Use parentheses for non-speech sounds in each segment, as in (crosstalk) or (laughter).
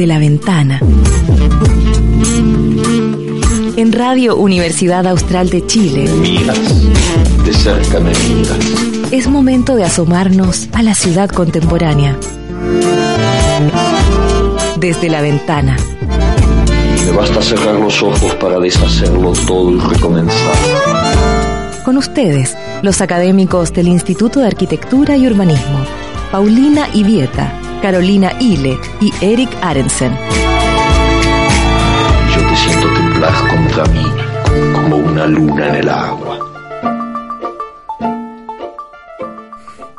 desde la ventana. En Radio Universidad Austral de Chile. Miras, de cerca me miras. Es momento de asomarnos a la ciudad contemporánea. Desde la ventana. Me basta cerrar los ojos para deshacerlo todo y recomenzar. Con ustedes, los académicos del Instituto de Arquitectura y Urbanismo, Paulina Ibieta, Carolina Ile y Eric Arensen. Yo te siento temblar contra mí como una luna en el agua.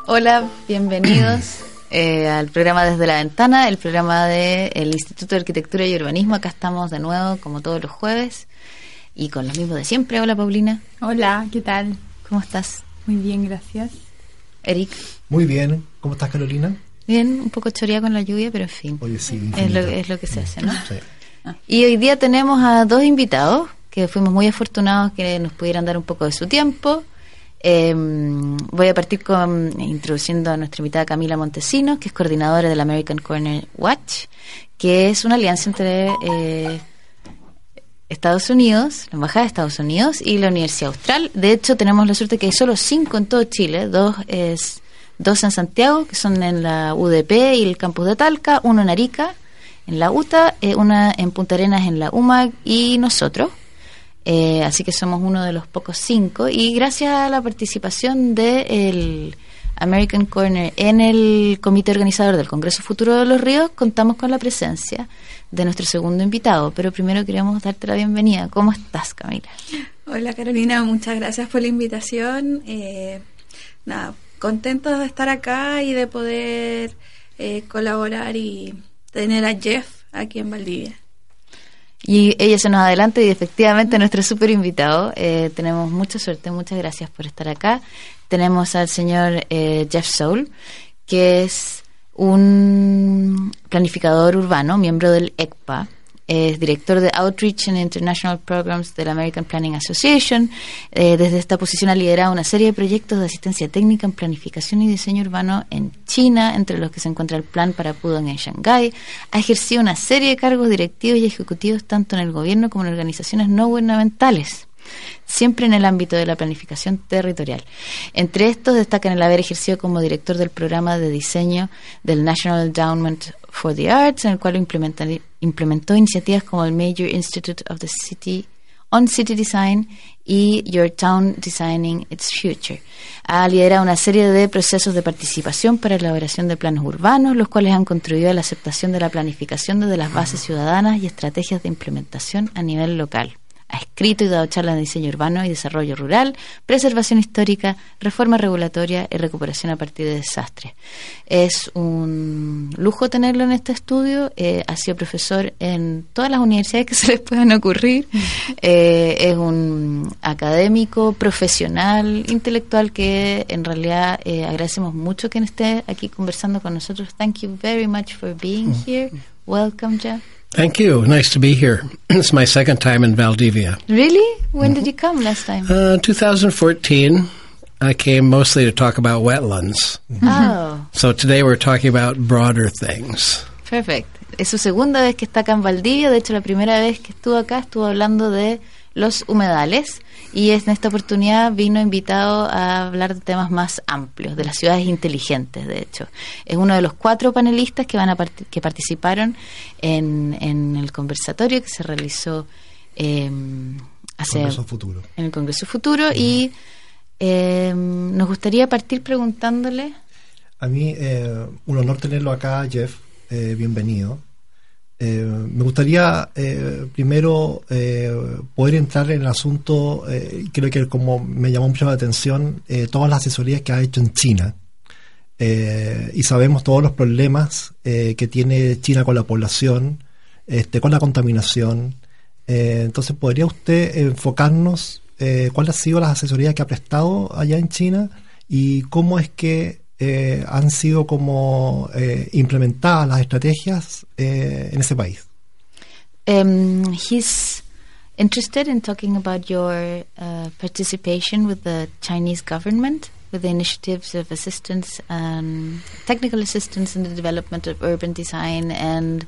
Hola, bienvenidos (clears throat) eh, al programa Desde la Ventana, el programa del Instituto de Arquitectura y Urbanismo. Acá estamos de nuevo, como todos los jueves, y con los mismos de siempre. Hola, Paulina. Hola, ¿qué tal? ¿Cómo estás? Muy bien, gracias. Eric. Muy bien. ¿Cómo estás, Carolina? Bien, un poco choreada con la lluvia, pero en fin. Oye, sí, es, lo, es lo que se hace, ¿no? Sí. Y hoy día tenemos a dos invitados que fuimos muy afortunados que nos pudieran dar un poco de su tiempo. Eh, voy a partir con introduciendo a nuestra invitada Camila Montesinos, que es coordinadora del American Corner Watch, que es una alianza entre eh, Estados Unidos, la Embajada de Estados Unidos y la Universidad Austral. De hecho, tenemos la suerte que hay solo cinco en todo Chile, dos es dos en Santiago, que son en la UDP y el campus de Talca, uno en Arica, en la UTA, eh, una en Punta Arenas en la UMAC y nosotros. Eh, así que somos uno de los pocos cinco y gracias a la participación del American Corner en el comité organizador del Congreso Futuro de los Ríos contamos con la presencia de nuestro segundo invitado, pero primero queríamos darte la bienvenida. ¿Cómo estás, Camila? Hola Carolina, muchas gracias por la invitación. Eh, nada, contentos de estar acá y de poder eh, colaborar y tener a Jeff aquí en Valdivia. Y ella se nos adelanta y efectivamente nuestro super invitado. Eh, tenemos mucha suerte, muchas gracias por estar acá. Tenemos al señor eh, Jeff Soul, que es un planificador urbano, miembro del ECPA. Es director de Outreach and International Programs de la American Planning Association. Eh, desde esta posición ha liderado una serie de proyectos de asistencia técnica en planificación y diseño urbano en China, entre los que se encuentra el Plan para Pudong en Shanghái. Ha ejercido una serie de cargos directivos y ejecutivos tanto en el gobierno como en organizaciones no gubernamentales siempre en el ámbito de la planificación territorial. Entre estos destacan el haber ejercido como director del programa de diseño del National Endowment for the Arts, en el cual implementó iniciativas como el Major Institute of the City on City Design y Your Town Designing Its Future. Ha liderado una serie de procesos de participación para la elaboración de planos urbanos, los cuales han contribuido a la aceptación de la planificación desde las bases ciudadanas y estrategias de implementación a nivel local. Ha escrito y dado charlas de diseño urbano y desarrollo rural, preservación histórica, reforma regulatoria y recuperación a partir de desastres. Es un lujo tenerlo en este estudio. Eh, ha sido profesor en todas las universidades que (laughs) se les puedan ocurrir. Eh, es un académico, profesional, intelectual que en realidad eh, agradecemos mucho que esté aquí conversando con nosotros. Thank you very much for being here. Welcome, Jeff. Thank you. Nice to be here. (clears throat) It's my second time in Valdivia. Really? When did you come last time? Uh, 2014, I came mostly to talk about wetlands. Oh, So today we're talking about broader things. perfect. Es su segunda vez que está acá en Valdivia. De hecho, la primera vez que estuvo acá estuvo hablando de los humedales. Y en esta oportunidad vino invitado a hablar de temas más amplios, de las ciudades inteligentes, de hecho. Es uno de los cuatro panelistas que, van a que participaron en, en el conversatorio que se realizó eh, hace Congreso Futuro. en el Congreso Futuro. Y eh, nos gustaría partir preguntándole A mí, eh, un honor tenerlo acá, Jeff. Eh, bienvenido. Eh, me gustaría eh, primero eh, poder entrar en el asunto, creo que como me llamó mucho la atención, todas las asesorías que ha hecho en China. Y sabemos todos los problemas que tiene China con la población, este, con la contaminación. Entonces, ¿podría usted enfocarnos cuáles han sido las asesorías que ha prestado allá en China y cómo es que eh, han sido como eh, implementadas las estrategias eh, en ese país? Um, he's interested in talking about your uh, participation with the Chinese government, with the initiatives of assistance, um, technical assistance in the development of urban design and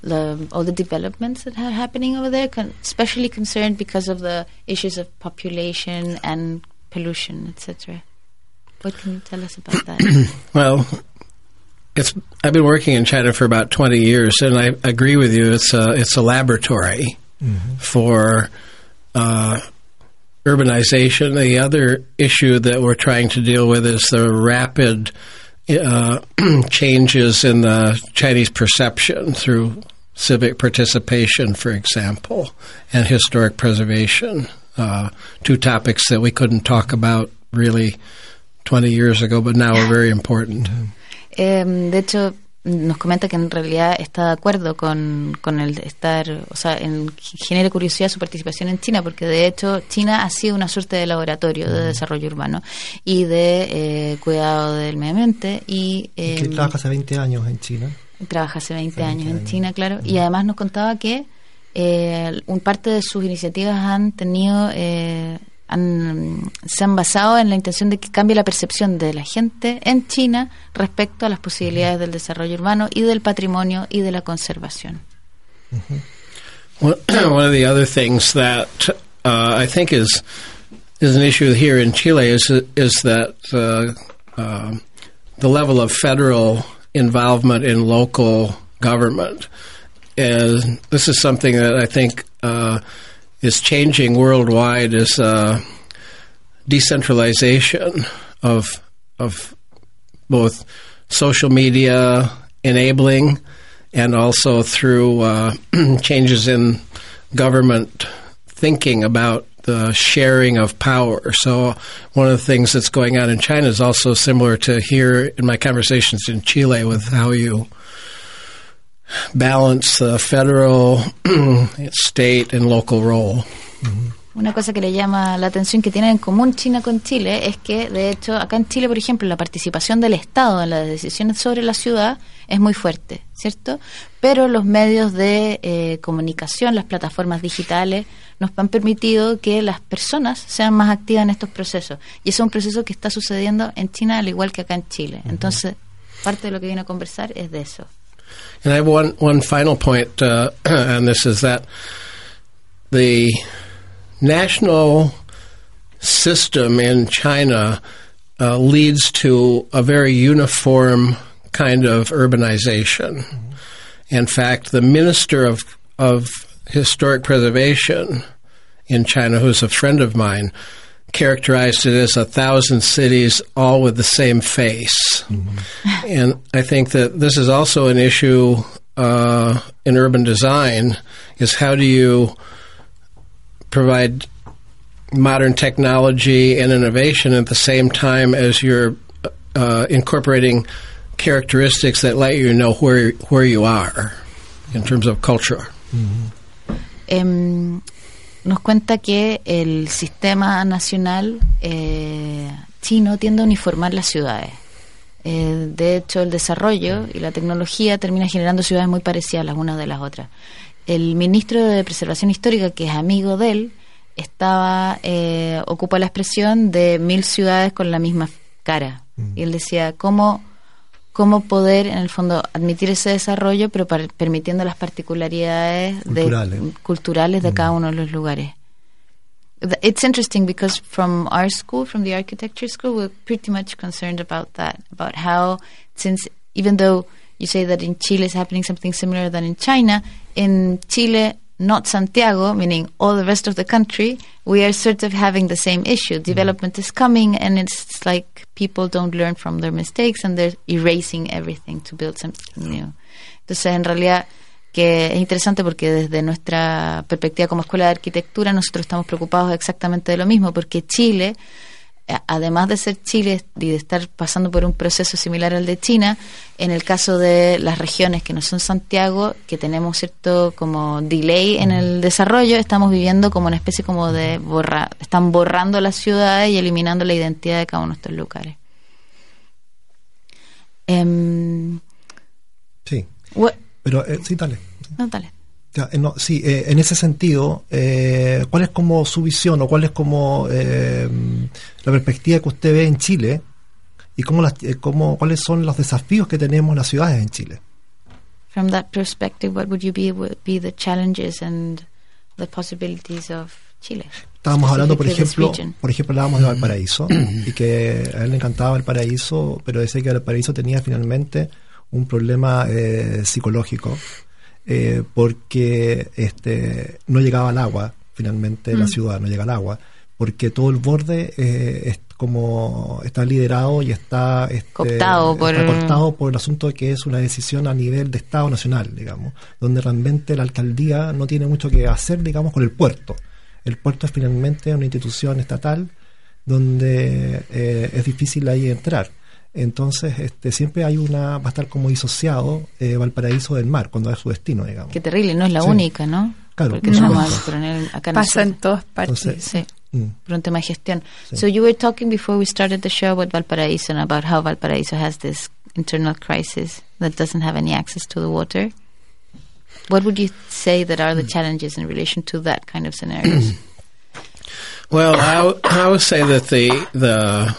the, all the developments that are happening over there, con- especially concerned because of the issues of population and pollution, etc. What can you tell us about that? (clears throat) Well, it's I've been working in China for about 20 years, and I agree with you. It's a it's a laboratory for uh, urbanization. The other issue that we're trying to deal with is the rapid uh, (clears throat) changes in the Chinese perception through civic participation, for example, and historic preservation. Uh, two topics that we couldn't talk about really 20 years ago, but now are very important. Em, de hecho, nos comenta que en realidad está de acuerdo con, con el estar, o sea, en, genera curiosidad su participación en China, porque de hecho China ha sido una suerte de laboratorio de desarrollo urbano y de eh, cuidado del medio ambiente y que em, trabaja hace 20 años en China. trabaja hace 20 Hace años 20 en años. China, claro, y además nos contaba que eh, un parte de sus iniciativas han tenido, eh, se han basado en la intención de que cambie la percepción de la gente en China respecto a las posibilidades del desarrollo urbano y del patrimonio y de la conservación. One (clears throat) one of the other things that uh, I think is is an issue here in Chile is is that uh, um the level of federal involvement in local government. Is, this is something that I think uh, is changing worldwide. Is uh, decentralization of of both social media enabling and also through uh, (clears throat) changes in government thinking about the sharing of power. So, one of the things that's going on in China is also similar to here in my conversations in Chile with how you balance the federal, (clears throat) state, and local role. Una cosa que le llama la atención que tiene en común China con Chile es que, de hecho, acá en Chile, por ejemplo, la participación del Estado en las decisiones sobre la ciudad es muy fuerte, ¿cierto? Pero los medios de eh, comunicación, las plataformas digitales, nos han permitido que las personas sean más activas en estos procesos. Y eso es un proceso que está sucediendo en China al igual que acá en Chile. Entonces, parte de lo que viene a conversar es de eso. And I have one one final point, uh, (clears throat) and this is that the national system in China uh, leads to a very uniform kind of urbanization. In fact, the minister of of historic preservation in China, who's a friend of mine, characterized it as a thousand cities all with the same face. And I think that this is also an issue uh, in urban design: is how do you provide modern technology and innovation at the same time as you're uh, incorporating characteristics that let you know where where you are in terms of culture. Em, nos cuenta que el sistema nacional eh, chino tiende a uniformar las ciudades. Eh, de hecho, el desarrollo y la tecnología termina generando ciudades muy parecidas las unas de las otras. El ministro de Preservación Histórica, que es amigo de él, estaba eh, ocupa la expresión de mil ciudades con la misma cara. Y él decía, ¿cómo, cómo poder, en el fondo, admitir ese desarrollo, pero par- permitiendo las particularidades Culturales. de, culturales de cada uno de los lugares? It's interesting because from our school, from the architecture school, we're pretty much concerned about that, about how, since even though you say that in Chile is happening something similar than in China, in Chile, not Santiago, meaning all the rest of the country, we are sort of having the same issue. Development is coming, and it's like people don't learn from their mistakes, and they're erasing everything to build something new. Entonces, en realidad, que es interesante porque desde nuestra perspectiva como escuela de arquitectura nosotros estamos preocupados exactamente de lo mismo, porque Chile, además de ser Chile y de estar pasando por un proceso similar al de China, en el caso de las regiones que no son Santiago, que tenemos cierto como delay en el desarrollo, estamos viviendo como una especie como de borra, están borrando las ciudades y eliminando la identidad de cada uno de estos lugares. Em, Sí, pero eh, sí, dale. no, dale. Ya, eh, no, sí, eh, en ese sentido, eh, ¿cuál es como su visión o cuál es como eh, la perspectiva que usted ve en Chile y cómo las, cómo, cuáles son los desafíos que tenemos las ciudades en Chile? from that perspective, what would you be would be the challenges and the possibilities of Chile? Estábamos hablando, por ejemplo, por ejemplo, hablábamos de Valparaíso y que a él le encantaba Valparaíso, pero decía que Valparaíso tenía finalmente un problema eh, psicológico eh, porque este no llegaba al agua, finalmente la ciudad no llega al agua, porque todo el borde eh, es como está liderado y está, este, Cooptado por- está cooptado por el asunto de que es una decisión a nivel de Estado nacional, digamos, donde realmente la alcaldía no tiene mucho que hacer, digamos, con el puerto. El puerto es finalmente una institución estatal donde eh, es difícil ahí entrar. Entonces, este, siempre hay una, va a estar como disociado eh, Valparaíso del mar, cuando es su destino, digamos. Qué terrible, no es la Sí. única, ¿no? Claro, Porque supuesto. al coronel acá Pasa en todas partes. Entonces, Sí, Mm. por un tema de gestión. Sí. So you were talking before we started the show about Valparaiso and about how Valparaiso has this internal crisis that doesn't have any access to the water. What would you say that are the challenges in relation to that kind of scenarios? (coughs) Well, I, w- I would say that the the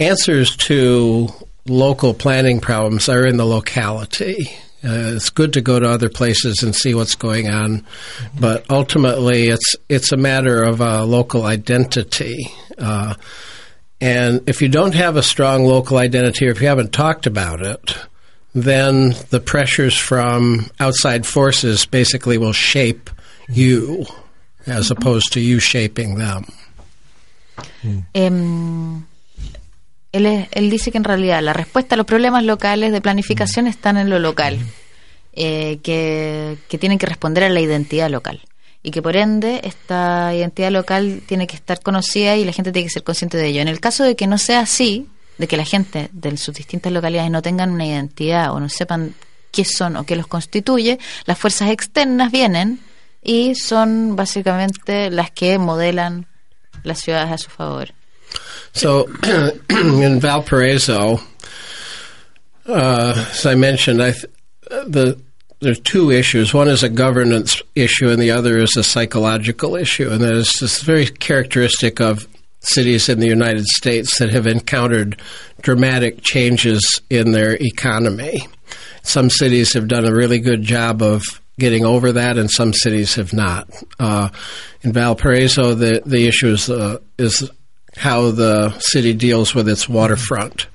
answers to local planning problems are in the locality. Uh, it's good to go to other places and see what's going on, but ultimately, it's it's a matter of uh, local identity. Uh, and if you don't have a strong local identity, or if you haven't talked about it, then the pressures from outside forces basically will shape you as opposed to you shaping them. Em, él, es- él dice que en realidad la respuesta a los problemas locales de planificación están en lo local, eh, que, tienen que responder a la identidad local. Y que por ende esta identidad local tiene que estar conocida y la gente tiene que ser consciente de ello. En el caso de que no sea así, de que la gente de sus distintas localidades no tengan una identidad o no sepan qué son o qué los constituye, las fuerzas externas vienen y son básicamente las que modelan las ciudades a su favor. So (clears throat) in Valparaiso, uh, as I mentioned, I th- the there's two issues. One is a governance issue, and the other is a psychological issue. And that is just very characteristic of cities in the United States that have encountered dramatic changes in their economy. Some cities have done a really good job of getting over that, and some cities have not. Uh, in Valparaiso, the the issue is uh, is how the city deals with its waterfront.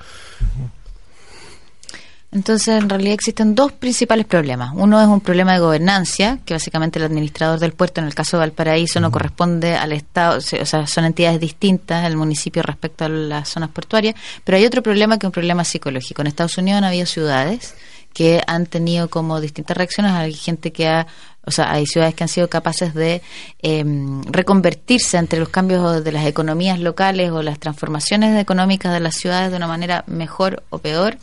Entonces, en realidad existen dos principales problemas. Uno es un problema de gobernancia, que básicamente el administrador del puerto, en el caso de Valparaíso, no corresponde al Estado, o sea, son entidades distintas el municipio respecto a las zonas portuarias. Pero hay otro problema que es un problema psicológico. En Estados Unidos han habido ciudades que han tenido como distintas reacciones. Hay gente que ha, o sea, hay ciudades que han sido capaces de em, reconvertirse entre los cambios de las economías locales o las transformaciones económicas de las ciudades de una manera mejor o peor.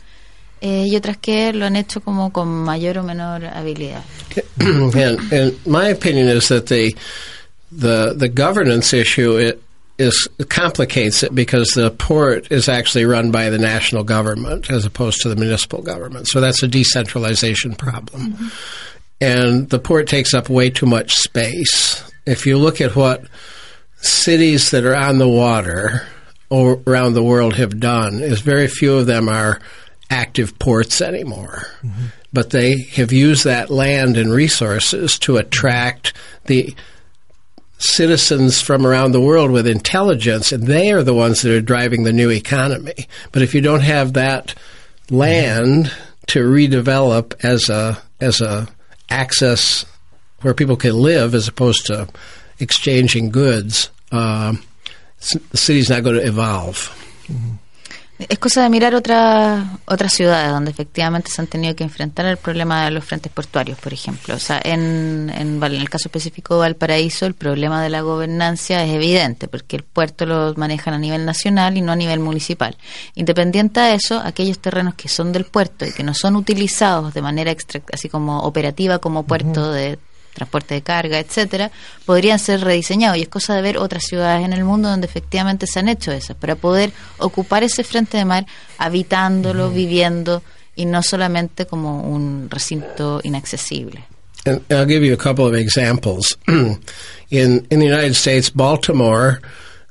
eh, y otras que lo han hecho como con mayor o menor habilidad. (coughs) and, and my opinion is that the the the governance issue it is complicates it because the port is actually run by the national government as opposed to the municipal government. So that's a decentralization problem. And the port takes up way too much space. If you look at what cities that are on the water around the world have done, is very few of them are active ports anymore. Mm-hmm. But they have used that land and resources to attract the citizens from around the world with intelligence, and they are the ones that are driving the new economy. But if you don't have that land to redevelop as a as a access where people can live as opposed to exchanging goods, um, the city's not going to evolve. Es cosa de mirar otras otras ciudades donde efectivamente se han tenido que enfrentar el problema de los frentes portuarios, por ejemplo. O sea, en, en, en el caso específico de Valparaíso, el problema de la gobernancia es evidente, porque el puerto lo manejan a nivel nacional y no a nivel municipal. Independiente de eso, aquellos terrenos que son del puerto y que no son utilizados de manera extra- así como operativa como puerto de transporte de carga, etcétera, podrían ser rediseñados y es cosa de ver otras ciudades en el mundo donde efectivamente se han hecho esas para poder ocupar ese frente de mar habitándolo, viviendo y no solamente como un recinto inaccesible. And I'll give you a couple of examples. (clears throat) in in the United States, Baltimore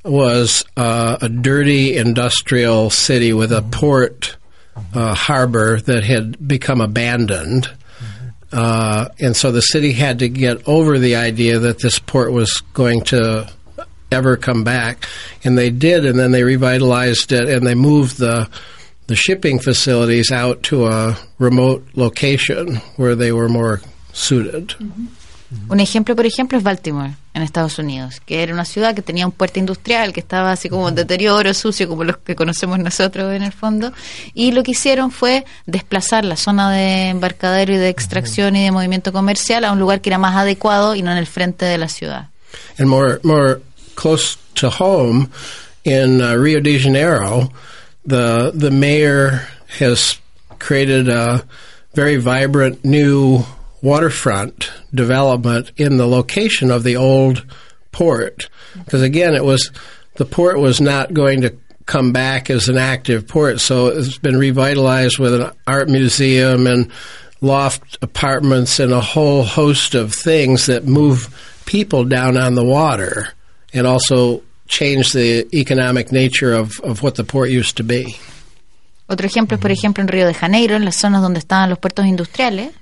was uh, a dirty industrial city with a port uh, harbor that had become abandoned. Uh, and so the city had to get over the idea that this port was going to ever come back, and they did. And then they revitalized it, and they moved the the shipping facilities out to a remote location where they were more suited. Un ejemplo, por ejemplo, es Baltimore, en Estados Unidos, que era una ciudad que tenía un puerto industrial, que estaba así como en deterioro, sucio, como los que conocemos nosotros en el fondo, y lo que hicieron fue desplazar la zona de embarcadero y de extracción y de movimiento comercial a un lugar que era más adecuado y no en el frente de la ciudad. And more, more close to home, in uh, Rio de Janeiro, the the mayor has created a very vibrant new waterfront development in the location of the old port. Because again, it was the port was not going to come back as an active port, so it's been revitalized with an art museum and loft apartments and a whole host of things that move people down on the water and also change the economic nature of, of what the port used to be. Otro ejemplo por ejemplo, en Río de Janeiro, en las zonas donde estaban los puertos industriales,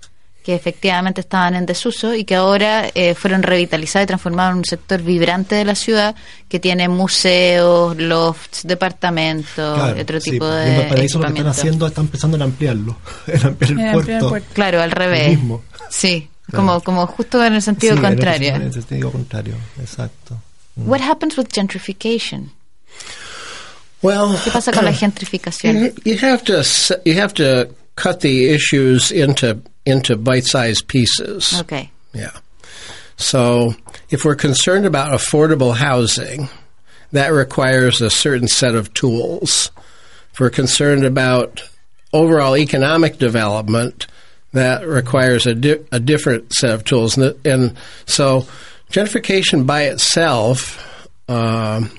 que efectivamente estaban en desuso y que ahora eh, fueron revitalizados y transformados en un sector vibrante de la ciudad que tiene museos, lofts, departamentos, Claro, otro sí, tipo y de en Valparaíso lo que están haciendo están empezando en ampliarlo, (laughs) en ampliar el En ampliar el puerto. puerto. Claro, al revés. mismo. Sí, Claro. como, como justo en el sentido Sí, contrario. En el sentido contrario, exacto. What happens with gentrification? Well, ¿Qué pasa con la (clears throat) gentrificación? You, have to you have to cut the issues into into bite-sized pieces. Okay. Yeah. So, if we're concerned about affordable housing, that requires a certain set of tools. If we're concerned about overall economic development, that requires a, di- a different set of tools. And, the- and so, gentrification by itself um,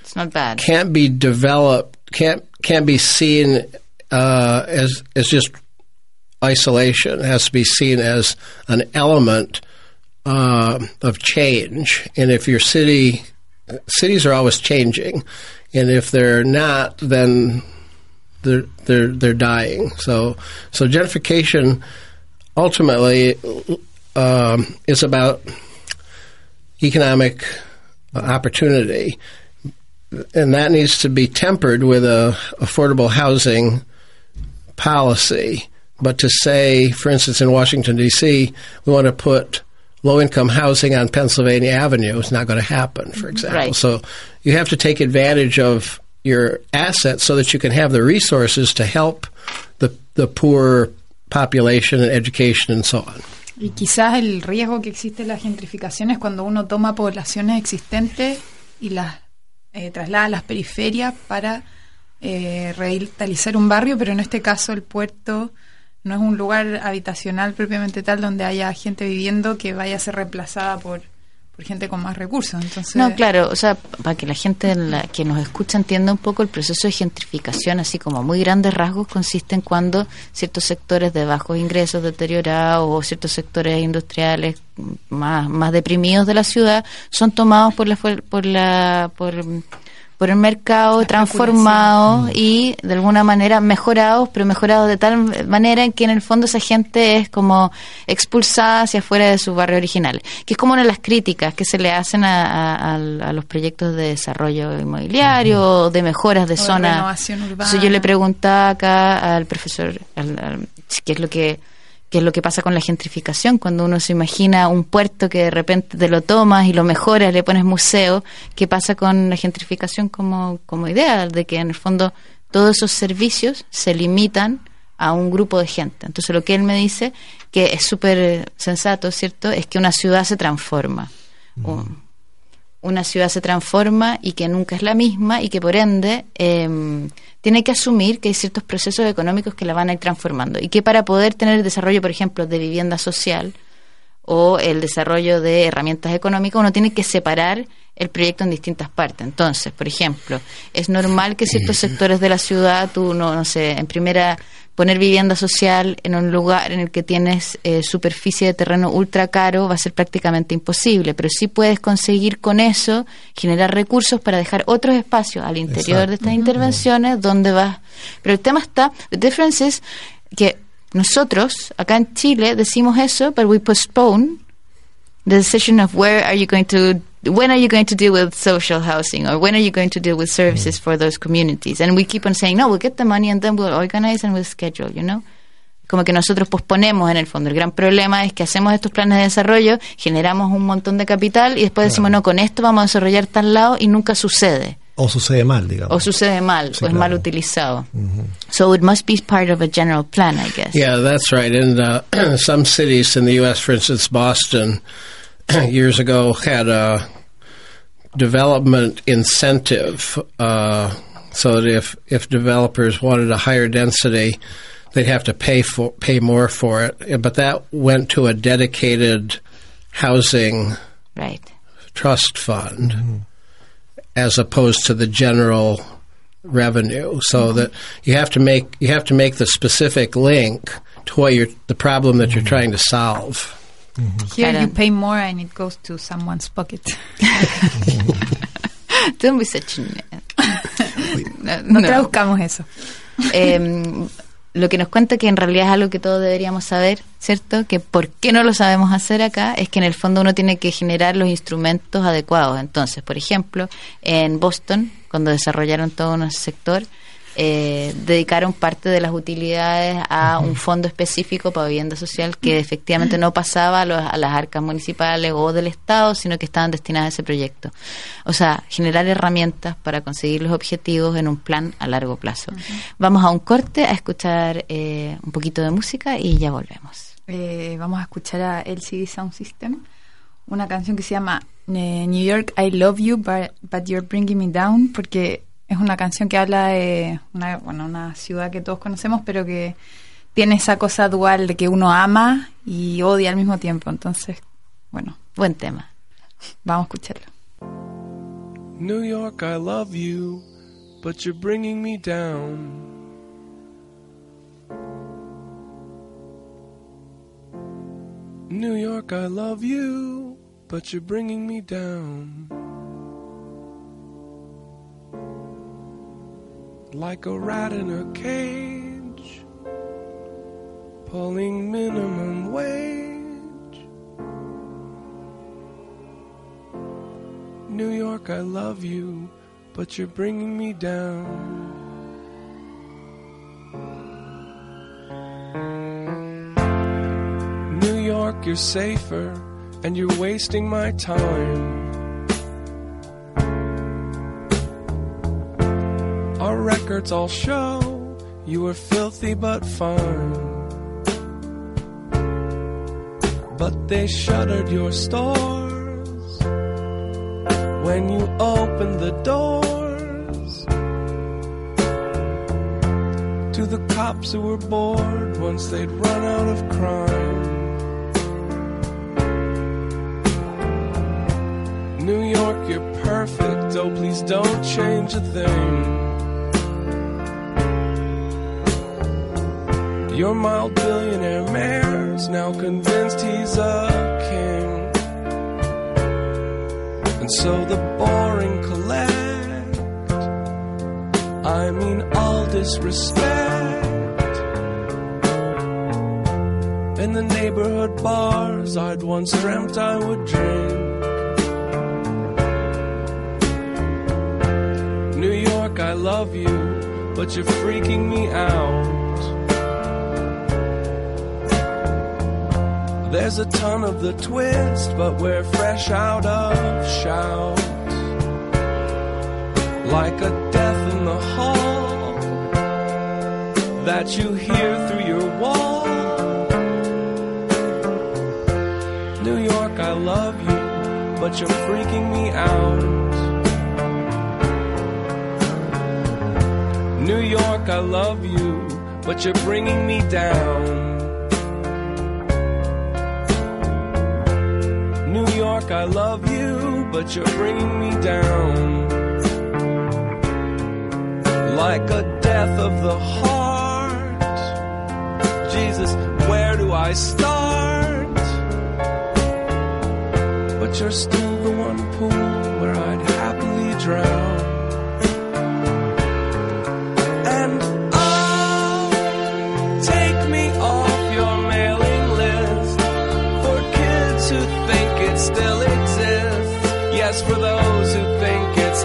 It's not bad. can't be developed can't can't be seen uh, as as just isolation. Has to be seen as an element uh, of change. And if your city cities are always changing, and if they're not, then they're they're they're dying. So so gentrification ultimately um, is about economic opportunity and that needs to be tempered with a affordable housing policy. But to say, for instance, in Washington D.C., we want to put low-income housing on Pennsylvania Avenue is not going to happen. For example, Right. so you have to take advantage of your assets so that you can have the resources to help the the poor population and education and so on. Y quizás el riesgo que existe en la gentrificación es cuando uno toma poblaciones existentes y las eh, traslada a las periferias para eh, revitalizar un barrio, pero en este caso el puerto no es un lugar habitacional propiamente tal donde haya gente viviendo que vaya a ser reemplazada por, por gente con más recursos. Entonces, No, claro, o sea, para que la gente la, que nos escucha entienda un poco el proceso de gentrificación, así como muy grandes rasgos, consiste en cuando ciertos sectores de bajos ingresos deteriorados o ciertos sectores industriales más, más deprimidos de la ciudad son tomados por la por la por, por el mercado, transformados y de alguna manera mejorados, pero mejorados de tal manera en que en el fondo esa gente es como expulsada hacia afuera de su barrio original. Que es como una de las críticas que se le hacen a, a- los proyectos de desarrollo inmobiliario o de mejoras de O de zona. renovación urbana. Entonces yo le preguntaba acá al profesor al- al- qué es lo que qué es lo que pasa con la gentrificación cuando uno se imagina un puerto que de repente te lo tomas y lo mejoras, le pones museo, qué pasa con la gentrificación como, como idea de que en el fondo todos esos servicios se limitan a un grupo de gente. Entonces lo que él me dice, que es súper sensato, ¿cierto? Es que una ciudad se transforma. Un- una ciudad se transforma y que nunca es la misma y que por ende eh, tiene que asumir que hay ciertos procesos económicos que la van a ir transformando y que para poder tener el desarrollo, por ejemplo, de vivienda social o el desarrollo de herramientas económicas, uno tiene que separar el proyecto en distintas partes. Entonces, por ejemplo, es normal que ciertos sectores de la ciudad, tú, no, no sé, en primera, poner vivienda social en un lugar en el que tienes eh, superficie de terreno ultra caro va a ser prácticamente imposible, pero sí puedes conseguir con eso generar recursos para dejar otros espacios al interior de estas intervenciones donde vas. Pero el tema está, the difference is que Nosotros, acá en Chile, decimos eso, but we postpone the decision of where are you going to when are you going to deal with social housing? Or when are you going to deal with services for those communities? And we keep on saying no we'll get the money and then we'll organize and we'll schedule you know? Como que nosotros posponemos en el fondo. El gran problema es que hacemos estos planes de desarrollo generamos un montón de capital y después decimos no con esto vamos a desarrollar tal lado y nunca sucede. O sucede mal, digamos. o sucede mal Sí, o es mal claro. utilizado so it must be part of a general plan I guess. Yeah, that's right. In uh, (clears throat) some cities in the U.S., for instance, Boston, (clears throat) years ago had a development incentive, uh, so that if if developers wanted a higher density, they'd have to pay for pay more for it. But that went to a dedicated housing right. trust fund mm-hmm. as opposed to the general revenue. So mm-hmm. that you have to make you have to make the specific link to what you're the problem that you're mm-hmm. trying to solve Here Claro. you pay more and it goes to someone's pocket. Don't be such. No, No, no. traduzcamos eso. Eh, lo que nos cuenta que en realidad es algo que todos deberíamos saber, ¿cierto? Que por qué no lo sabemos hacer acá es que en el fondo uno tiene que generar los instrumentos adecuados. Entonces, por ejemplo, en Boston, cuando desarrollaron todo un sector, eh, dedicaron parte de las utilidades a un fondo específico para vivienda social que efectivamente no pasaba a, los- a las arcas municipales o del Estado, sino que estaban destinadas a ese proyecto. O sea, generar herramientas para conseguir los objetivos en un plan a largo plazo. Vamos a un corte a escuchar eh, un poquito de música y ya volvemos. Eh, vamos a escuchar a LCD Sound System, una canción que se llama eh, New York, I Love You, but, but You're Bringing Me Down, porque es una canción que habla de una, bueno, una ciudad que todos conocemos, pero que tiene esa cosa dual de que uno ama y odia al mismo tiempo. Entonces, bueno, Buen tema. vamos a escucharlo. New York, I love you, but you're bringing me down. New York, I love you, but you're bringing me down. Like a rat in a cage, pulling minimum wage. New York, I love you, but you're bringing me down. New York, you're safer, and you're wasting my time. Our records all show you were filthy but fine. But they shuttered your stores when you opened the doors to the cops who were bored once they'd run out of crime. New York, you're perfect. Oh, please don't change a thing. Your mild billionaire mayor's now convinced he's a king. And so the boring collect. I mean, all disrespect. In the neighborhood bars I'd once dreamt I would drink. New York, I love you, but you're freaking me out. There's a ton of the twist, but we're fresh out of shout. Like a death in the hall that you hear through your wall. New York, I love you, but you're freaking me out. New York, I love you, but you're bringing me down. I love you, but you're bringing me down. Like a death of the heart. Jesus, where do I start? But you're still the one pool where I'd happily drown.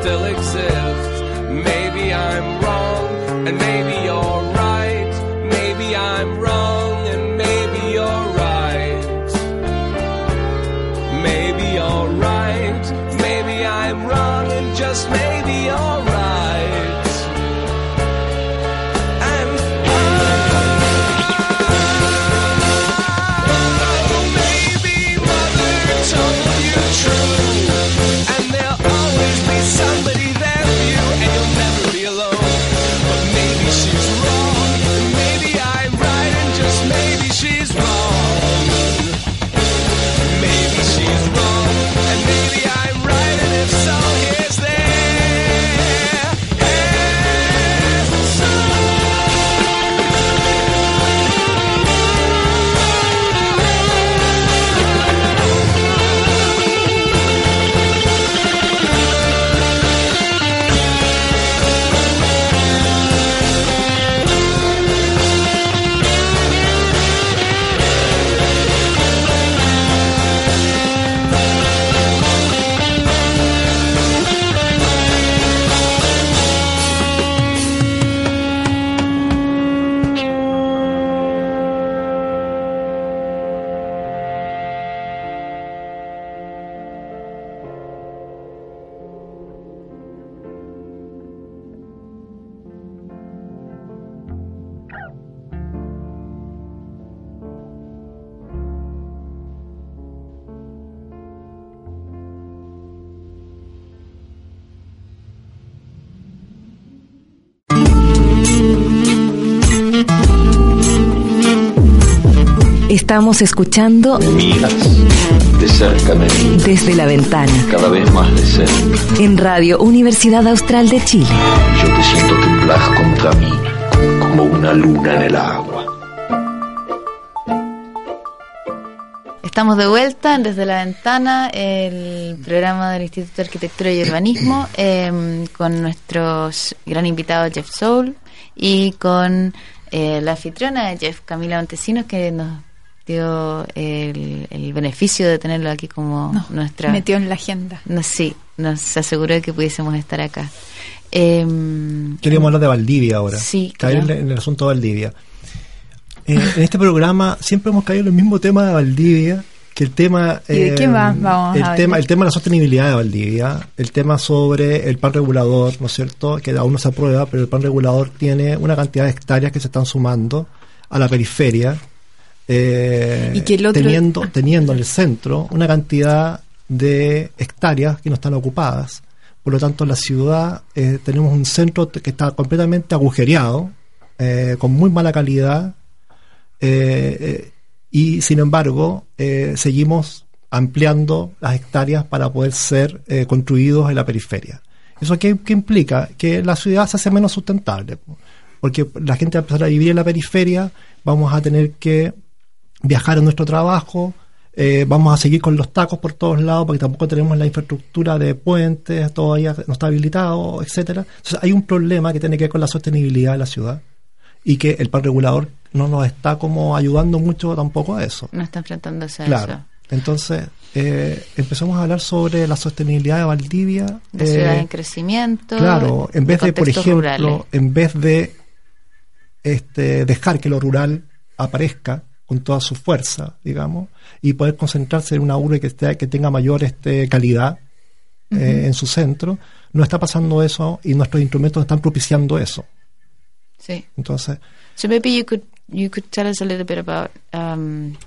Still. Estamos escuchando Miras de cerca de mí, desde la ventana cada vez más de cerca. en Radio Universidad Austral de Chile. Yo te siento temblar contra mí, como una luna en el agua. Estamos de vuelta en desde la ventana, el programa del Instituto de Arquitectura y Urbanismo, eh, con nuestros gran invitado Jeff Soul y con eh, la anfitriona de Jeff, Camila Montesinos, que nos dio el, el beneficio de tenerlo aquí como No, nuestra... metió en la agenda. No, sí, nos aseguró de que pudiésemos estar acá. Em, Queríamos hablar de Valdivia ahora. Sí, Caer claro. en, en el asunto de Valdivia. Eh, en este programa siempre hemos caído en el mismo tema de Valdivia, que el tema... ¿Y de qué eh, vamos el a tema, el tema de la sostenibilidad de Valdivia, el tema sobre el plan regulador, ¿no es cierto?, que aún no se aprueba, pero el plan regulador tiene una cantidad de hectáreas que se están sumando a la periferia, eh, Y que el otro- teniendo, teniendo en el centro una cantidad de hectáreas que no están ocupadas. Por lo tanto, en la ciudad eh, tenemos un centro que está completamente agujereado, eh, con muy mala calidad, eh, y sin embargo seguimos ampliando las hectáreas para poder ser construidos en la periferia. ¿Eso qué, qué implica? Que la ciudad se hace menos sustentable, po. porque la gente va a empezar a vivir en la periferia, vamos a tener que viajar a nuestro trabajo, eh, vamos a seguir con los tacos por todos lados porque tampoco tenemos la infraestructura de puentes, todavía no está habilitado, etcétera. Entonces hay un problema que tiene que ver con la sostenibilidad de la ciudad y que el plan regulador no nos está como ayudando mucho tampoco a eso. no está enfrentándose a Claro. eso. Entonces, eh, empezamos a hablar sobre la sostenibilidad de Valdivia. De eh, ciudad en crecimiento. Claro, en vez de, por ejemplo, rurales. en vez de este, dejar que lo rural aparezca con toda su fuerza, digamos, y poder concentrarse en una urbe que, esté, que tenga mayor este, calidad eh, en su centro, no está pasando eso y nuestros instrumentos están propiciando eso. Sí. Entonces, So maybe you could you could tell us a little bit about um,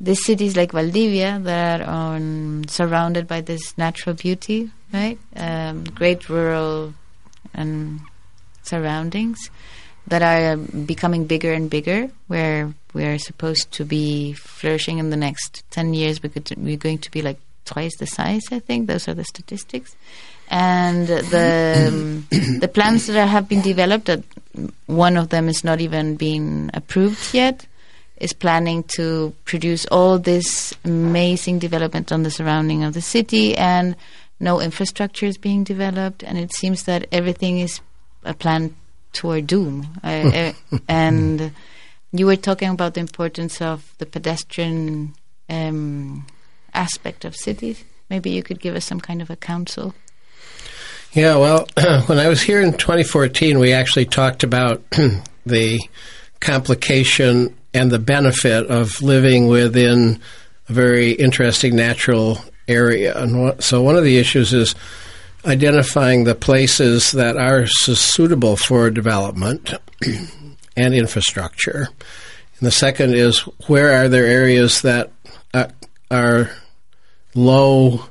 the cities like Valdivia that are um, surrounded by this natural beauty, right? Um, great rural and surroundings that are becoming bigger and bigger. Where we are supposed to be flourishing in the next ten years, because we're going to be like twice the size. I think those are the statistics. And the um, (coughs) the plans that have been developed, that one of them is not even being approved yet, is planning to produce all this amazing development on the surrounding of the city, and no infrastructure is being developed, and it seems that everything is a plan toward doom. Uh, (laughs) uh, and you were talking about the importance of the pedestrian um, aspect of cities. Maybe you could give us some kind of a counsel. Yeah, well, (clears throat) when I was here in 2014, we actually talked about (clears throat) the complication and the benefit of living within a very interesting natural area. And so, one of the issues is identifying the places that are suitable for development (clears throat) and infrastructure. And the second is where are there areas that uh, are low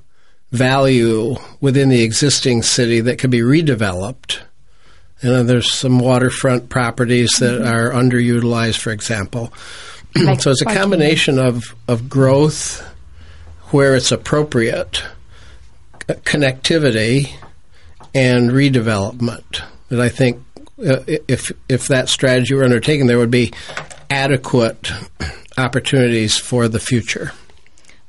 value within the existing city that could be redeveloped. And then there's some waterfront properties that are underutilized, for example. (clears throat) Like so it's a combination of, of growth where it's appropriate, c- connectivity, and redevelopment. That I think uh, if if that strategy were undertaken, there would be adequate opportunities for the future.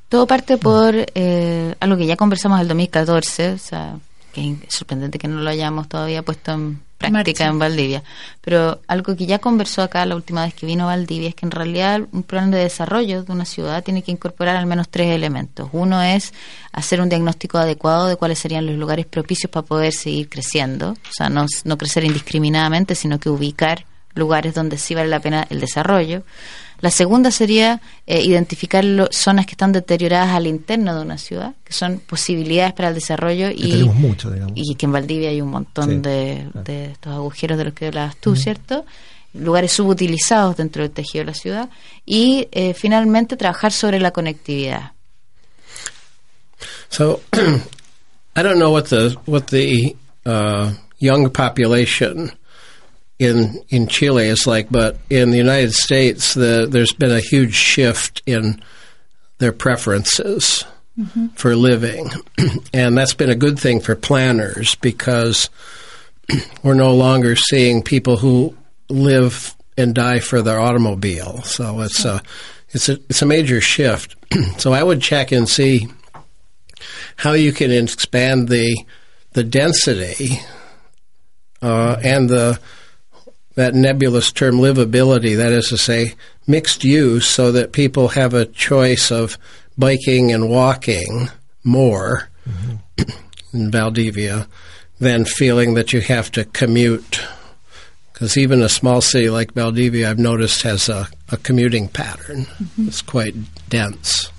Todo parte por eh, algo que ya conversamos el 2014, o sea, que es sorprendente que no lo hayamos todavía puesto en práctica Marcha. en Valdivia, pero algo que ya conversó acá la última vez que vino a Valdivia es que en realidad un plan de desarrollo de una ciudad tiene que incorporar al menos tres elementos. Uno es hacer un diagnóstico adecuado de cuáles serían los lugares propicios para poder seguir creciendo, o sea, no, no crecer indiscriminadamente, sino que ubicar lugares donde sí vale la pena el desarrollo. La segunda sería eh, identificar lo- zonas que están deterioradas al interno de una ciudad, que son posibilidades para el desarrollo Que y, tenemos mucho, digamos. y que en Valdivia hay un montón Sí, de, claro. de estos agujeros de los que hablabas tú, ¿cierto? Lugares subutilizados dentro del tejido de la ciudad. Y eh, finalmente trabajar sobre la conectividad. So (clears throat) I don't know what the what the uh, young population in in Chile is like, but in the United States, the, there's been a huge shift in their preferences for living, (clears throat) and that's been a good thing for planners because (clears throat) we're no longer seeing people who live and die for their automobile. So it's a it's a it's a major shift. (clears throat) so I would check and see how you can expand the the density uh, and the that nebulous term livability. That is to say, mixed use, so that people have a choice of biking and walking more mm-hmm. in Valdivia than feeling that you have to commute. Because even a small city like Valdivia, I've noticed, has a, a commuting pattern. Mm-hmm. It's quite dense.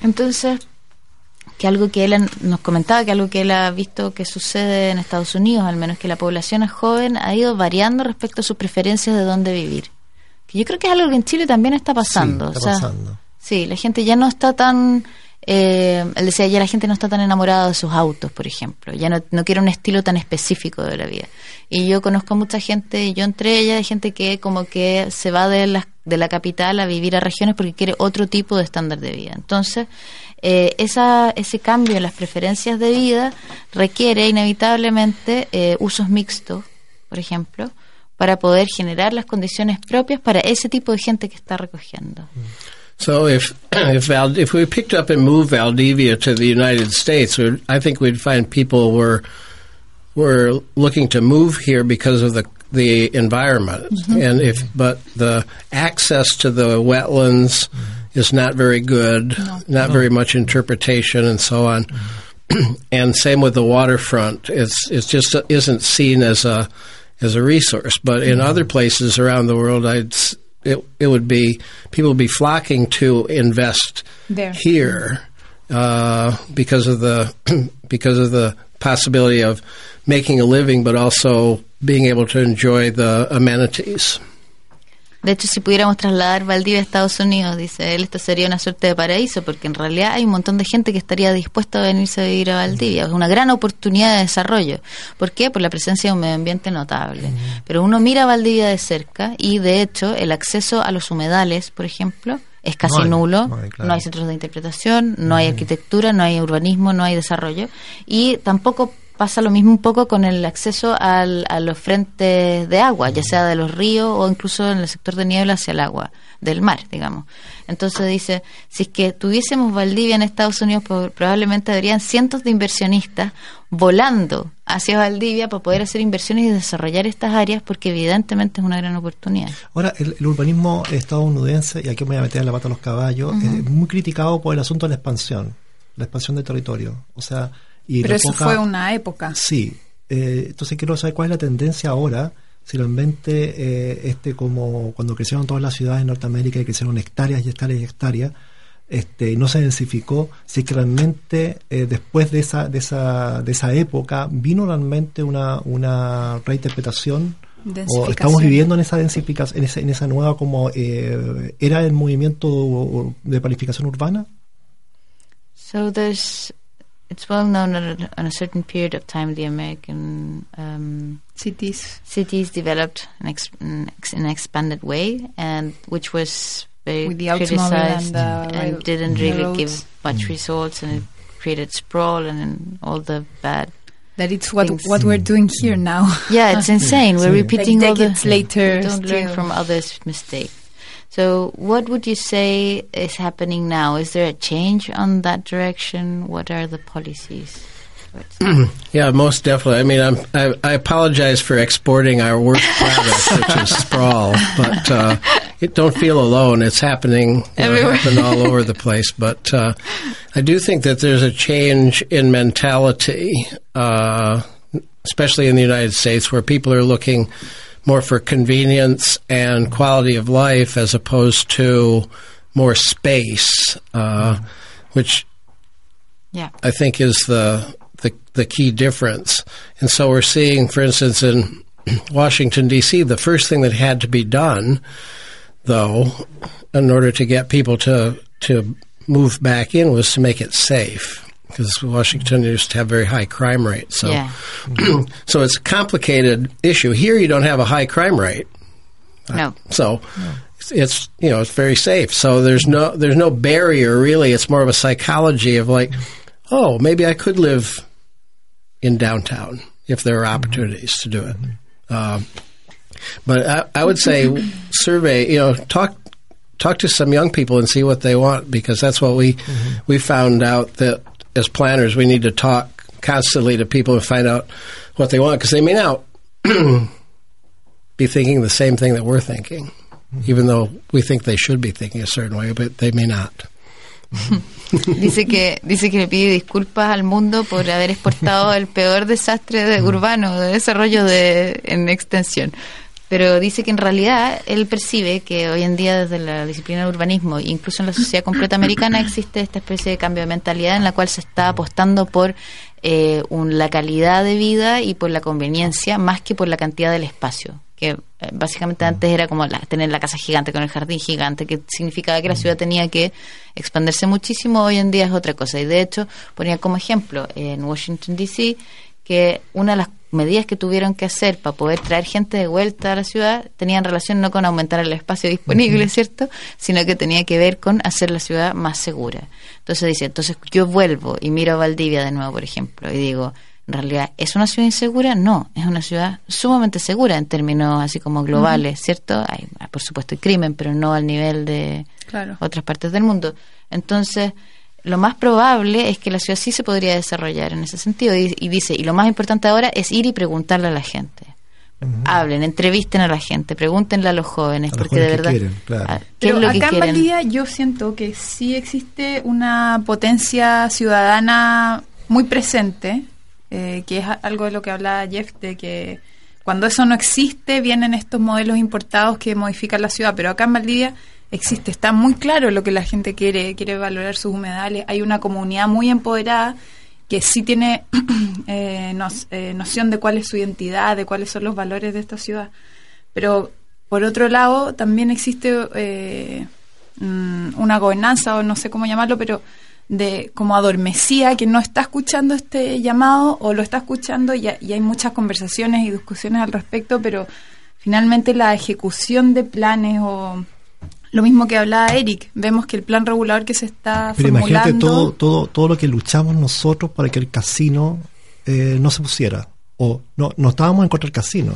Entonces, que algo que él nos comentaba, que algo que él ha visto que sucede en Estados Unidos, al menos que la población es joven, ha ido variando respecto a sus preferencias de dónde vivir. Que yo creo que es algo que en Chile también está pasando. Sí, está o sea, pasando. Sí, la gente ya no está tan... Eh, él decía, ya la gente no está tan enamorada de sus autos, por ejemplo. Ya no, no quiere un estilo tan específico de la vida. Y yo conozco mucha gente, yo entre ellas, de gente que como que se va de la, de la capital a vivir a regiones porque quiere otro tipo de estándar de vida. Entonces, eh, esa, ese cambio en las preferencias de vida requiere inevitablemente eh, usos mixtos, por ejemplo, para poder generar las condiciones propias para ese tipo de gente que está recogiendo. So if (clears throat) if Val, if we picked up and moved Valdivia to the United States, I think we'd find people were were looking to move here because of the the environment, and if but the access to the wetlands is not very good, not very much interpretation, and so on. (clears throat) and same with the waterfront. It's it's just isn't seen as a as a resource. But in other places around the world, I'd it it would be people would be flocking to invest There. here uh, because of the (clears throat) because of the possibility of making a living, but also being able to enjoy the amenities. De hecho, si pudiéramos trasladar Valdivia a Estados Unidos, dice él, esto sería una suerte de paraíso, porque en realidad hay un montón de gente que estaría dispuesta a venirse a vivir a Valdivia. Es una gran oportunidad de desarrollo. ¿Por qué? Por la presencia de un medio ambiente notable. Pero uno mira Valdivia de cerca y, de hecho, el acceso a los humedales, por ejemplo, es casi No hay, nulo. no hay, claro. no hay centros de interpretación, no hay arquitectura, no hay urbanismo, no hay desarrollo. Y tampoco pasa lo mismo un poco con el acceso al- a los frentes de agua, ya sea de los ríos o incluso en el sector de niebla hacia el agua, del mar, digamos. Entonces dice, si es que tuviésemos Valdivia en Estados Unidos, probablemente habrían cientos de inversionistas volando hacia Valdivia para poder hacer inversiones y desarrollar estas áreas, porque evidentemente es una gran oportunidad. Ahora, el, el urbanismo estadounidense, y aquí me voy a meter en la pata a los caballos, es muy criticado por el asunto de la expansión, la expansión del territorio. O sea, Y Pero eso poca- fue una época. Sí. Eh, entonces quiero saber cuál es la tendencia ahora. Si realmente eh, este como cuando crecieron todas las ciudades en Norteamérica y crecieron hectáreas y hectáreas y hectáreas, este, no se densificó, si es que realmente eh, después de esa, de esa, de esa época vino realmente una, una reinterpretación o estamos viviendo en esa densificación, en esa, en esa nueva como eh, era el movimiento de planificación urbana. So there's, it's well known that on a certain period of time the American um, Cities. cities developed an, ex- an, ex- an expanded way, and which was very With the criticized and the and rail- didn't really railroads. give much results, and it created sprawl and, and all the bad. That it's what Things. what we're doing here now. Yeah, it's (laughs) insane. We're repeating Like all the. decades later, Don't learn from others' mistakes. So, what would you say is happening now? Is there a change on that direction? What are the policies? (clears throat) Yeah, most definitely. I mean, I'm, I, I apologize for exporting our worst (laughs) product, which is sprawl, but uh, it, don't feel alone. It's happening know, Everywhere. happening all over the place. But uh, I do think that there's a change in mentality, uh, especially in the United States, where people are looking more for convenience and quality of life as opposed to more space, uh, which yeah. I think is the, the the key difference. And so we're seeing, for instance, in (clears throat) Washington D.C., the first thing that had to be done, though, in order to get people to to move back in, was to make it safe. Because Washington used to have very high crime rates, so Yeah. (clears throat) so it's a complicated issue. Here, you don't have a high crime rate, No. so it's, it's you know it's very safe. So there's no there's no barrier really. It's more of a psychology of like, oh, maybe I could live in downtown if there are opportunities to do it. Um, but I, I would say survey, you know, talk talk to some young people and see what they want because that's what we we found out that as planners we need to talk constantly to people and find out what they want because they may not (clears throat) be thinking the same thing that we're thinking, even though we think they should be thinking a certain way, but they may not. (laughs) Dice que dice que le pide disculpas al mundo por haber exportado el peor desastre de mm. urbano de desarrollo de en extensión. Pero dice que en realidad él percibe que hoy en día desde la disciplina del urbanismo, incluso en la sociedad completa americana, existe esta especie de cambio de mentalidad en la cual se está apostando por eh, un- la calidad de vida y por la conveniencia más que por la cantidad del espacio. Que eh, básicamente antes era como la- tener la casa gigante con el jardín gigante, que significaba que la ciudad tenía que expandirse muchísimo. Hoy en día es otra cosa. Y de hecho, ponía como ejemplo en Washington, D.C., que una de las medidas que tuvieron que hacer para poder traer gente de vuelta a la ciudad tenían relación no con aumentar el espacio disponible, ¿cierto? Sino que tenía que ver con hacer la ciudad más segura. Entonces dice, entonces yo vuelvo y miro a Valdivia de nuevo, por ejemplo, y digo, en realidad, ¿es una ciudad insegura? No, es una ciudad sumamente segura en términos así como globales, ¿cierto? Hay, por supuesto, hay crimen, pero no al nivel de Claro. otras partes del mundo. Entonces, lo más probable es que la ciudad sí se podría desarrollar en ese sentido. Y, y dice, y lo más importante ahora es ir y preguntarle a la gente. Hablen, entrevisten a la gente, pregúntenle a los jóvenes, A los porque de verdad, qué quieren, claro. ¿qué Pero es lo que acá en quieren? Valdivia yo siento que sí existe una potencia ciudadana muy presente, eh, que es algo de lo que hablaba Jeff, de que cuando eso no existe vienen estos modelos importados que modifican la ciudad, pero acá en Valdivia existe, está muy claro lo que la gente quiere, quiere valorar sus humedales, hay una comunidad muy empoderada que sí tiene (clears throat) eh, nos- eh, noción de cuál es su identidad, de cuáles son los valores de esta ciudad. Pero por otro lado, también existe eh, mm, una gobernanza, o no sé cómo llamarlo, pero de como adormecida, que no está escuchando este llamado o lo está escuchando y hay muchas conversaciones y discusiones al respecto, pero finalmente la ejecución de planes o lo mismo que hablaba Eric, vemos que el plan regulador que se está Pero formulando... imagínate todo, todo, todo lo que luchamos nosotros para que el casino eh, no se pusiera. O no, no estábamos en contra del casino,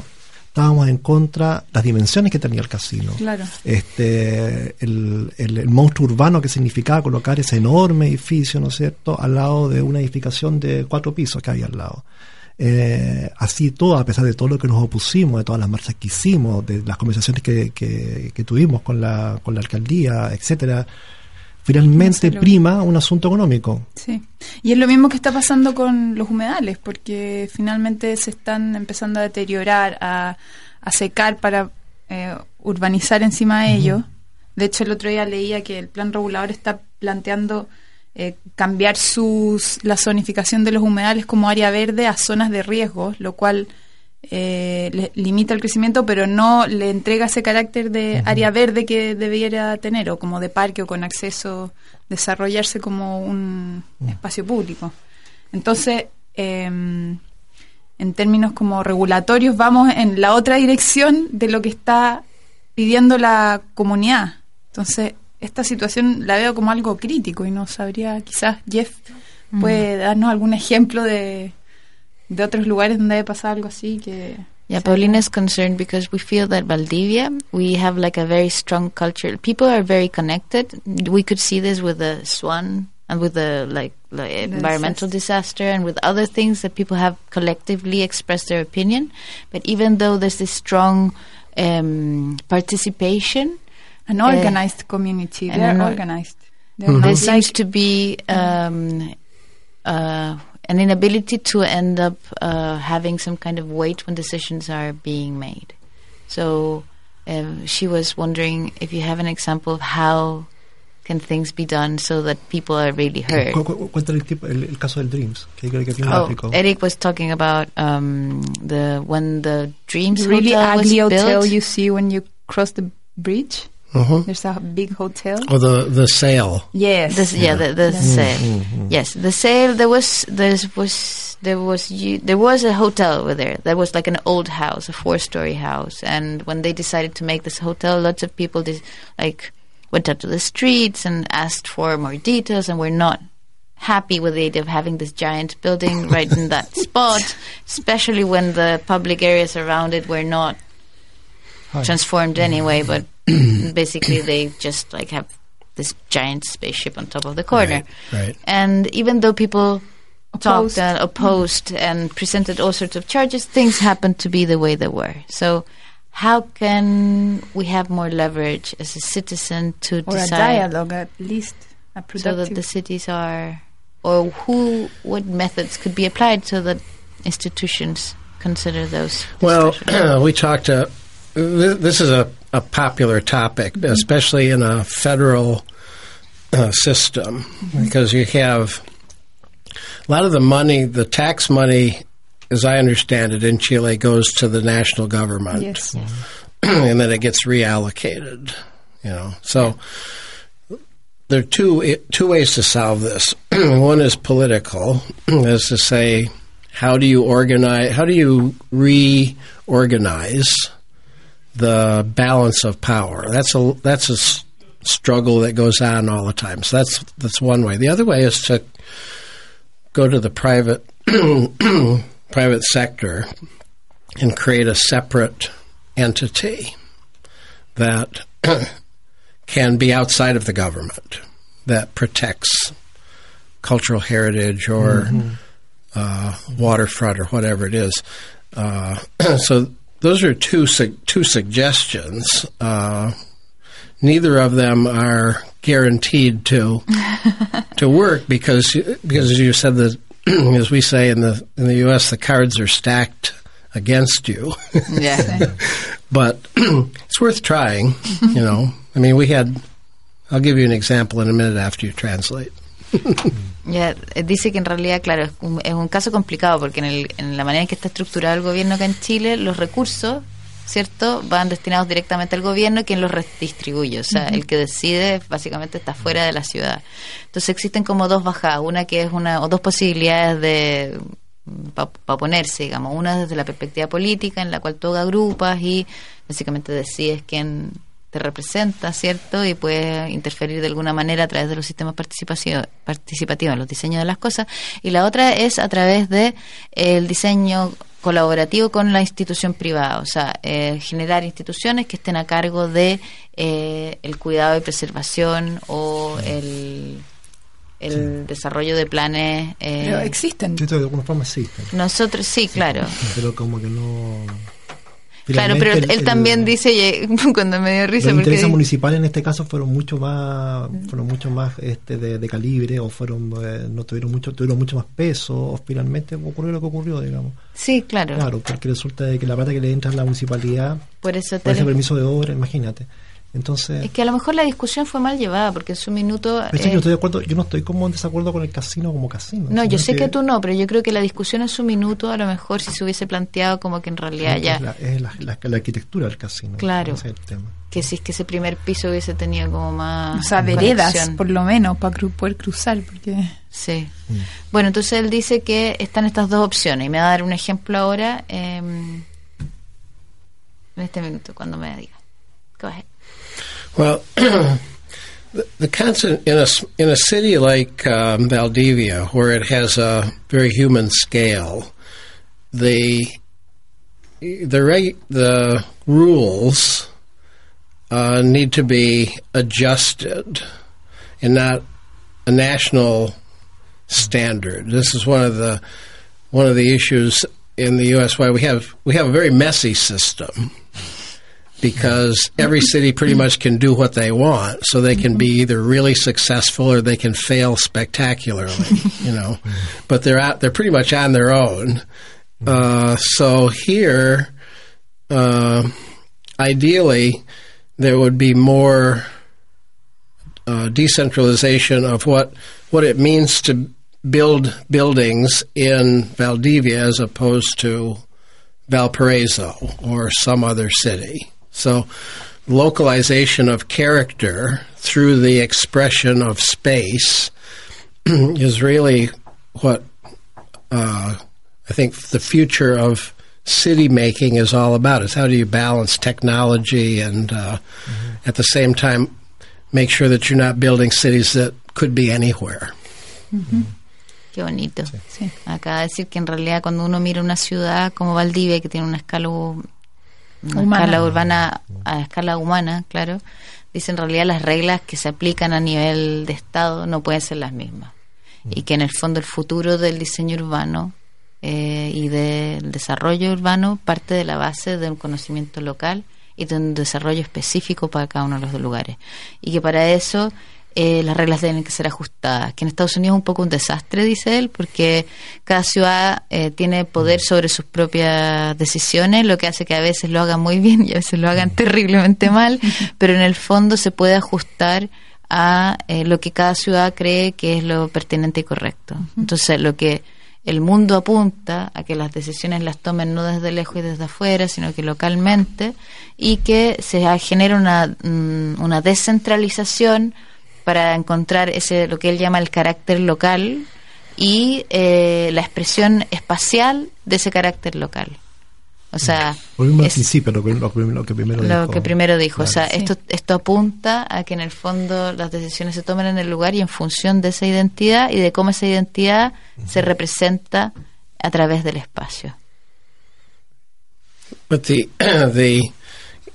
estábamos en contra de las dimensiones que tenía el casino. Claro. Este, el, el- el monstruo urbano que significaba colocar ese enorme edificio, ¿no es cierto?, al lado de una edificación de cuatro pisos que había al lado. Eh, así todo, a pesar de todo lo que nos opusimos, de todas las marchas que hicimos, de las conversaciones que, que- que tuvimos con la, con la alcaldía, etcétera, finalmente No prima un asunto económico. Sí. Y es lo mismo que está pasando con los humedales, porque finalmente se están empezando a deteriorar, a, a secar para eh, urbanizar encima de ellos. De hecho, el otro día leía que el plan regulador está planteando eh, cambiar sus, la zonificación de los humedales como área verde a zonas de riesgo, lo cual eh, le- limita el crecimiento, pero no le entrega ese carácter de área verde que debiera tener, o como de parque o con acceso, desarrollarse como un espacio público. Entonces, em, en términos como regulatorios, vamos en la otra dirección de lo que está pidiendo la comunidad. Entonces, esta situación la veo como algo crítico y no sabría, quizás Jeff puede darnos algún ejemplo de, de otros lugares donde haya pasado algo así que... Yeah, Paulina is concerned because we feel that Valdivia, we have like a very strong culture. People are very connected. We could see this with the swan and with the like, like environmental disaster and with other things that people have collectively expressed their opinion. But even though there's this strong um, participation, An organized community. They're an organized. They're there not seems like- to be um, uh, an inability to end up uh, having some kind of weight when decisions are being made. So um, she was wondering if you have an example of how can things be done so that people are really heard. Cu- cu- Cuéntale el, tipo- el- el caso del Dreams, que creo que Oh. Eric was talking about um, the when the Dreams the really hotel was ugly hotel built. you see when you cross the bridge. Mhm. There's a big hotel. Or the the sale. Yes. This, yeah, the, the sale. Yes, the sale. There was there was there was you, there was a hotel over there. That was like an old house, a four-story house. And when they decided to make this hotel, lots of people dis- like went out to the streets and asked for more details, and were not happy with the idea of having this giant building (laughs) right in that spot, especially when the public areas around it were not transformed anyway, but (clears throat) basically they just like have this giant spaceship on top of the corner. Right, right. And even though people Opposed. talked and opposed and presented all sorts of charges, things happened to be the way they were. So how can we have more leverage as a citizen to or a decide dialogue at least. A so that the cities are or who what methods could be applied so that institutions consider those Well, (clears throat) we talked to. This, this is a, a popular topic, especially in a federal uh, system, because you have a lot of the money, the tax money, as I understand it, in Chile goes to the national government, yes. (clears throat) and then it gets reallocated. You know, so there are two two ways to solve this. (clears throat) One is political, (clears throat) is to say, how do you organize? How do you reorganize the balance of power? That's a that's a s- struggle that goes on all the time. So that's that's one way. The other way is to go to the private (clears throat) private sector and create a separate entity that (clears throat) can be outside of the government that protects cultural heritage or uh, waterfront or whatever it is. Uh, (clears throat) so those are two two suggestions. Uh, neither of them are guaranteed to (laughs) to work because because as you said the (clears throat) as we say in the in the U.S. the cards are stacked against you. yeah. (laughs) but (clears throat) it's worth trying. You know, (laughs) I mean, we had. I'll give you an example in a minute after you translate. (laughs) Ya, eh, dice que en realidad, claro, es un, es un caso complicado porque en, el- en la manera en que está estructurado el gobierno acá en Chile, los recursos, ¿cierto?, van destinados directamente al gobierno quien los redistribuye. O sea, el que decide básicamente está fuera de la ciudad. Entonces existen como dos bajadas, una que es una, o dos posibilidades de para ponerse, digamos, una desde la perspectiva política en la cual tú agrupas y básicamente decides quién te representa, ¿cierto? Y puedes interferir de alguna manera a través de los sistemas participativos en los diseños de las cosas. Y la otra es a través de el diseño colaborativo con la institución privada, o sea, eh, generar instituciones que estén a cargo de eh, el cuidado y preservación o el, el desarrollo de planes. eh, Pero existen. Esto de alguna forma existe, nosotros sí, claro. pero como que no... Claro, pero él, él también el- dice, (laughs) cuando me dio risa, los porque intereses municipales en este caso fueron mucho más fueron mucho más este de, de calibre o fueron eh, no tuvieron mucho tuvieron mucho más peso o finalmente ocurrió lo que ocurrió digamos. Sí, claro, claro porque resulta de que la plata que le entra a la municipalidad por eso por ese permiso de obra imagínate entonces es que a lo mejor la discusión fue mal llevada, porque en su minuto... Eh, yo estoy de acuerdo yo no estoy como en desacuerdo con el casino como casino no, yo sé que tú no, pero yo creo que la discusión en su minuto, a lo mejor si se hubiese planteado como que en realidad es ya... la, es la, la- la arquitectura del casino Claro. ese es el tema que si es que ese primer piso hubiese tenido como más O sea, veredas, conexión. por lo menos, para poder cruzar, porque... Sí. Mm. Bueno, entonces él dice que están estas dos opciones y me va a dar un ejemplo ahora eh, en este minuto, cuando me diga. Go ahead. Well, (clears throat) the, the concept in a in a city like um, Valdivia, where it has a very human scale, the the the rules uh, need to be adjusted, and not a national standard. This is one of the one of the issues in the U.S. why we have we have a very messy system because every city pretty much can do what they want, so they can be either really successful or they can fail spectacularly, you know. But they're out; they're pretty much on their own. Uh, so here, uh, ideally, there would be more uh, decentralization of what what it means to build buildings in Valdivia as opposed to Valparaiso or some other city. So, localization of character through the expression of space (clears throat) is really what uh, I think the future of city making is all about. Is how do you balance technology and uh, at the same time make sure that you're not building cities that could be anywhere. Qué bonito. Sí. Acaba de decir que en realidad cuando uno mira una ciudad como Valdivia, que tiene una escala, u- una Humana. escala urbana a escala humana, claro, dice en realidad las reglas que se aplican a nivel de Estado no pueden ser las mismas. Y que en el fondo el futuro del diseño urbano eh, y del desarrollo urbano parte de la base de un conocimiento local y de un desarrollo específico para cada uno de los lugares. Y que para eso eh, las reglas deben que ser ajustadas. Que en Estados Unidos es un poco un desastre, dice él, porque cada ciudad eh, tiene poder sobre sus propias decisiones, lo que hace que a veces lo hagan muy (laughs) bien y a veces lo hagan terriblemente mal, (laughs) pero en el fondo se puede ajustar a eh, lo que cada ciudad cree que es lo pertinente y correcto. Entonces, lo que el mundo apunta a que las decisiones las tomen no desde lejos y desde afuera, sino que localmente, y que se genera una, mm, una descentralización para encontrar ese lo que él llama el carácter local y eh, la expresión espacial de ese carácter local. O sea, volvimos al es- principio lo que, lo que- lo que primero lo dijo. que primero dijo. O sea, esto, esto apunta a que en el fondo las decisiones se tomen en el lugar y en función de esa identidad y de cómo esa identidad se representa a través del espacio. But the the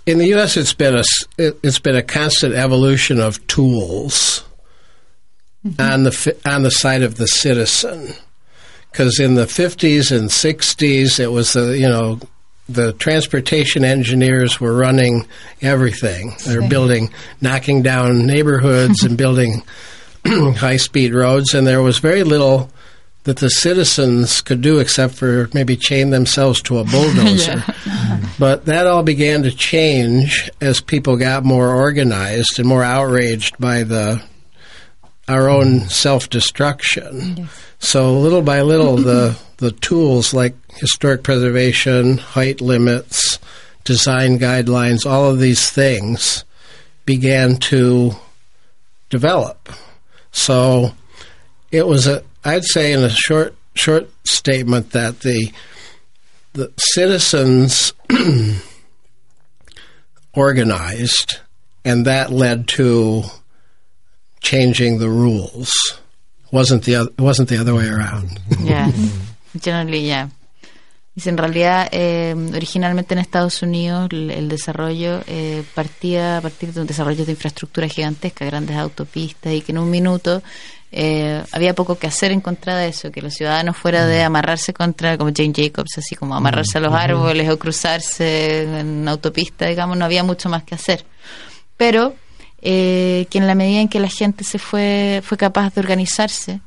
in the U.S. it's been a it's been a constant evolution of tools mm-hmm. on the on the side of the citizen. Because in the 50s and 60s, it was the you know the transportation engineers were running everything. They're building, knocking down neighborhoods and (laughs) building (clears throat) high speed roads, and there was very little that the citizens could do except for maybe chain themselves to a bulldozer. (laughs) But that all began to change as people got more organized and more outraged by the our own self destruction. So little by little the the tools like historic preservation, height limits, design guidelines, all of these things began to develop. So it was a I'd say in a short short statement that the the citizens (clears throat) organized and that led to changing the rules. Wasn't the oth- wasn't the other way around. Ya, generally, ya. Dice, en realidad, eh, originalmente en Estados Unidos el, el desarrollo eh, partía a partir de un desarrollo de infraestructura gigantesca, grandes autopistas, y que en un minuto eh, había poco que hacer en contra de eso, que los ciudadanos fuera de Mm. amarrarse contra, como Jane Jacobs, así como amarrarse a los árboles o cruzarse en autopista, digamos, no había mucho más que hacer. Pero eh, que en la medida en que la gente se fue, fue capaz de organizarse,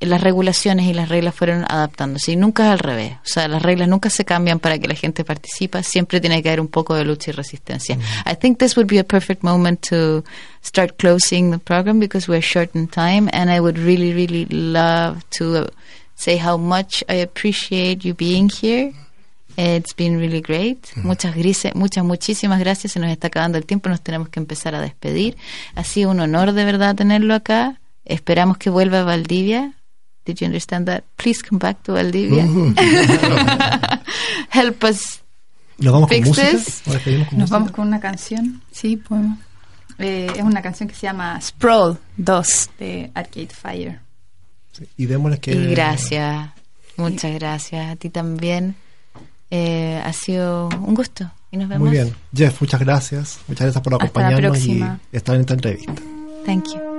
las regulaciones y las reglas fueron adaptándose y nunca es al revés. O sea, las reglas nunca se cambian para que la gente participe, siempre tiene que haber un poco de lucha y resistencia. I think this would be a perfect moment to start closing the program because we're short in time and I would really, really love to uh, say how much I appreciate you being here. It's been really great. Muchas, grise- muchas, muchísimas gracias. Se nos está acabando el tiempo, nos tenemos que empezar a despedir. Ha sido un honor de verdad tenerlo acá. Esperamos que vuelva a Valdivia. Did you understand that? Please come back to Valdivia. (laughs) (laughs) Help us. ¿Nos vamos con Fix música? this. ¿Nos con Nos música? vamos con una canción. Sí, podemos. Eh, es una canción que se llama Sprawl 2 de Arcade Fire. Sí, Y démosles que... Y gracias. Muchas gracias. A ti también. Eh, ha sido un gusto. Y nos vemos. Muy bien. Jeff, muchas gracias. Muchas gracias por acompañarnos y estar en esta entrevista. Thank you.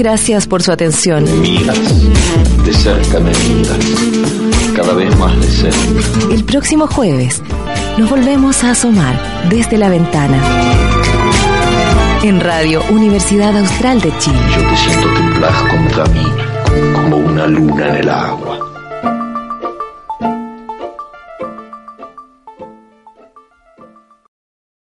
Gracias por su atención. Miras, de cerca me miras, cada vez más de cerca. El próximo jueves nos volvemos a asomar desde la ventana. En Radio Universidad Austral de Chile. Yo te siento temblar contra mí, como una luna en el agua.